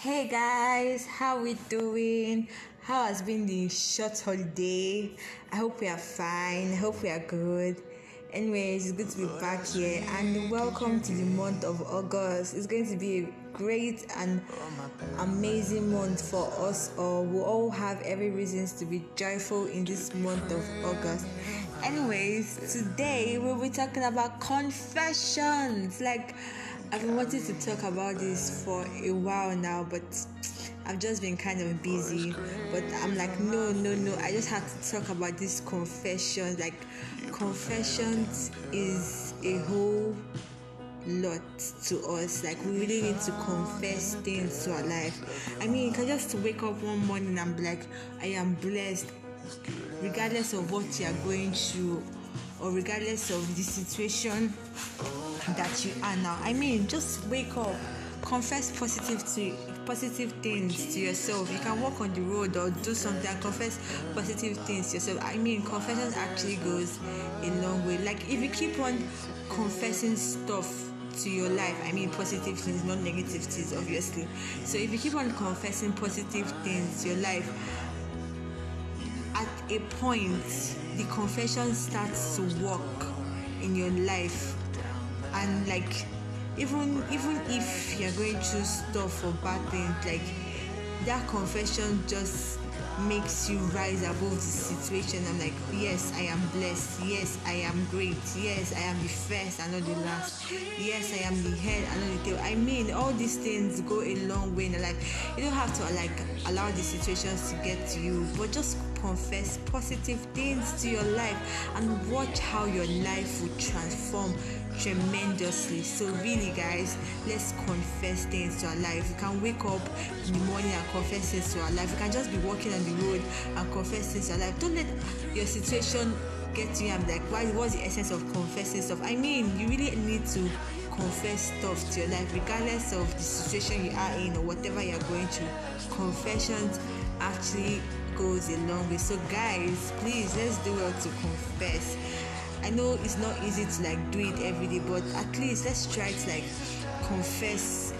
Hey guys, how we doing? How has been the short holiday? I hope we are fine. I hope we are good. Anyways, it's good to be back here and welcome to the month of August. It's going to be a great and amazing month for us all. We all have every reasons to be joyful in this month of August. Anyways, today we'll be talking about confessions. Like I've been wanting to talk about this for a while now, but I've just been kind of busy. But I'm like, no, no, no. I just have to talk about this confession. Like, confessions is a whole lot to us. Like, we really need to confess things to our life. I mean, you can just wake up one morning and be like, I am blessed, regardless of what you are going through or regardless of the situation that you are now. I mean, just wake up, confess positive to positive things to yourself. You can walk on the road or do something and confess positive things to yourself. I mean, confession actually goes a long way. Like if you keep on confessing stuff to your life. I mean, positive things, not negative things, obviously. So, if you keep on confessing positive things to your life, at a point, the confession starts to work in your life. And like even even if you're going through stuff or bad things like that confession just makes you rise above the situation. I'm like yes i am blessed. Yes i am great. Yes i am the first and not the last. Yes i am the head and not the tail. I mean all these things go a long way in life. You don't have to like allow the situations to get to you but just confess positive things to your life and watch how your life will transform tremendously. So, really, guys, let's confess things to our life. You can wake up in the morning and confess things to our life. You can just be walking on the road and confess things to our life. Don't let your situation get to you be like, why, what's the essence of confessing stuff? I mean, you really need to confess stuff to your life, regardless of the situation you are in or whatever you're going through. Confessions actually goes a long way. So, guys, please let's do well to confess. I know it's not easy to like do it every day, but at least let's try to like confess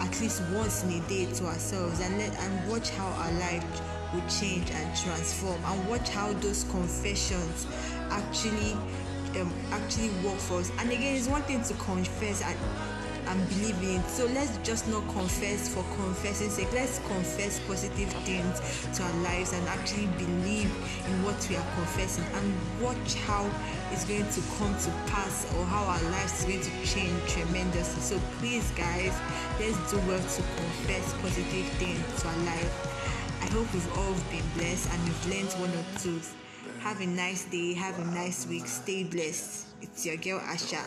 at least once in a day to ourselves and let and watch how our life will change and transform and watch how those confessions actually um, actually work for us. And again, it's one thing to confess and and believe in. So let's just not confess for confessing sake. Let's confess positive things to our lives and actually believe in what we are confessing and watch how it's going to come to pass or how our lives is going to change tremendously. So please guys, let's do well to confess positive things to our life. I hope we've all been blessed and we've learned one or two. Have a nice day, have a nice week, stay blessed. It's your girl Asha.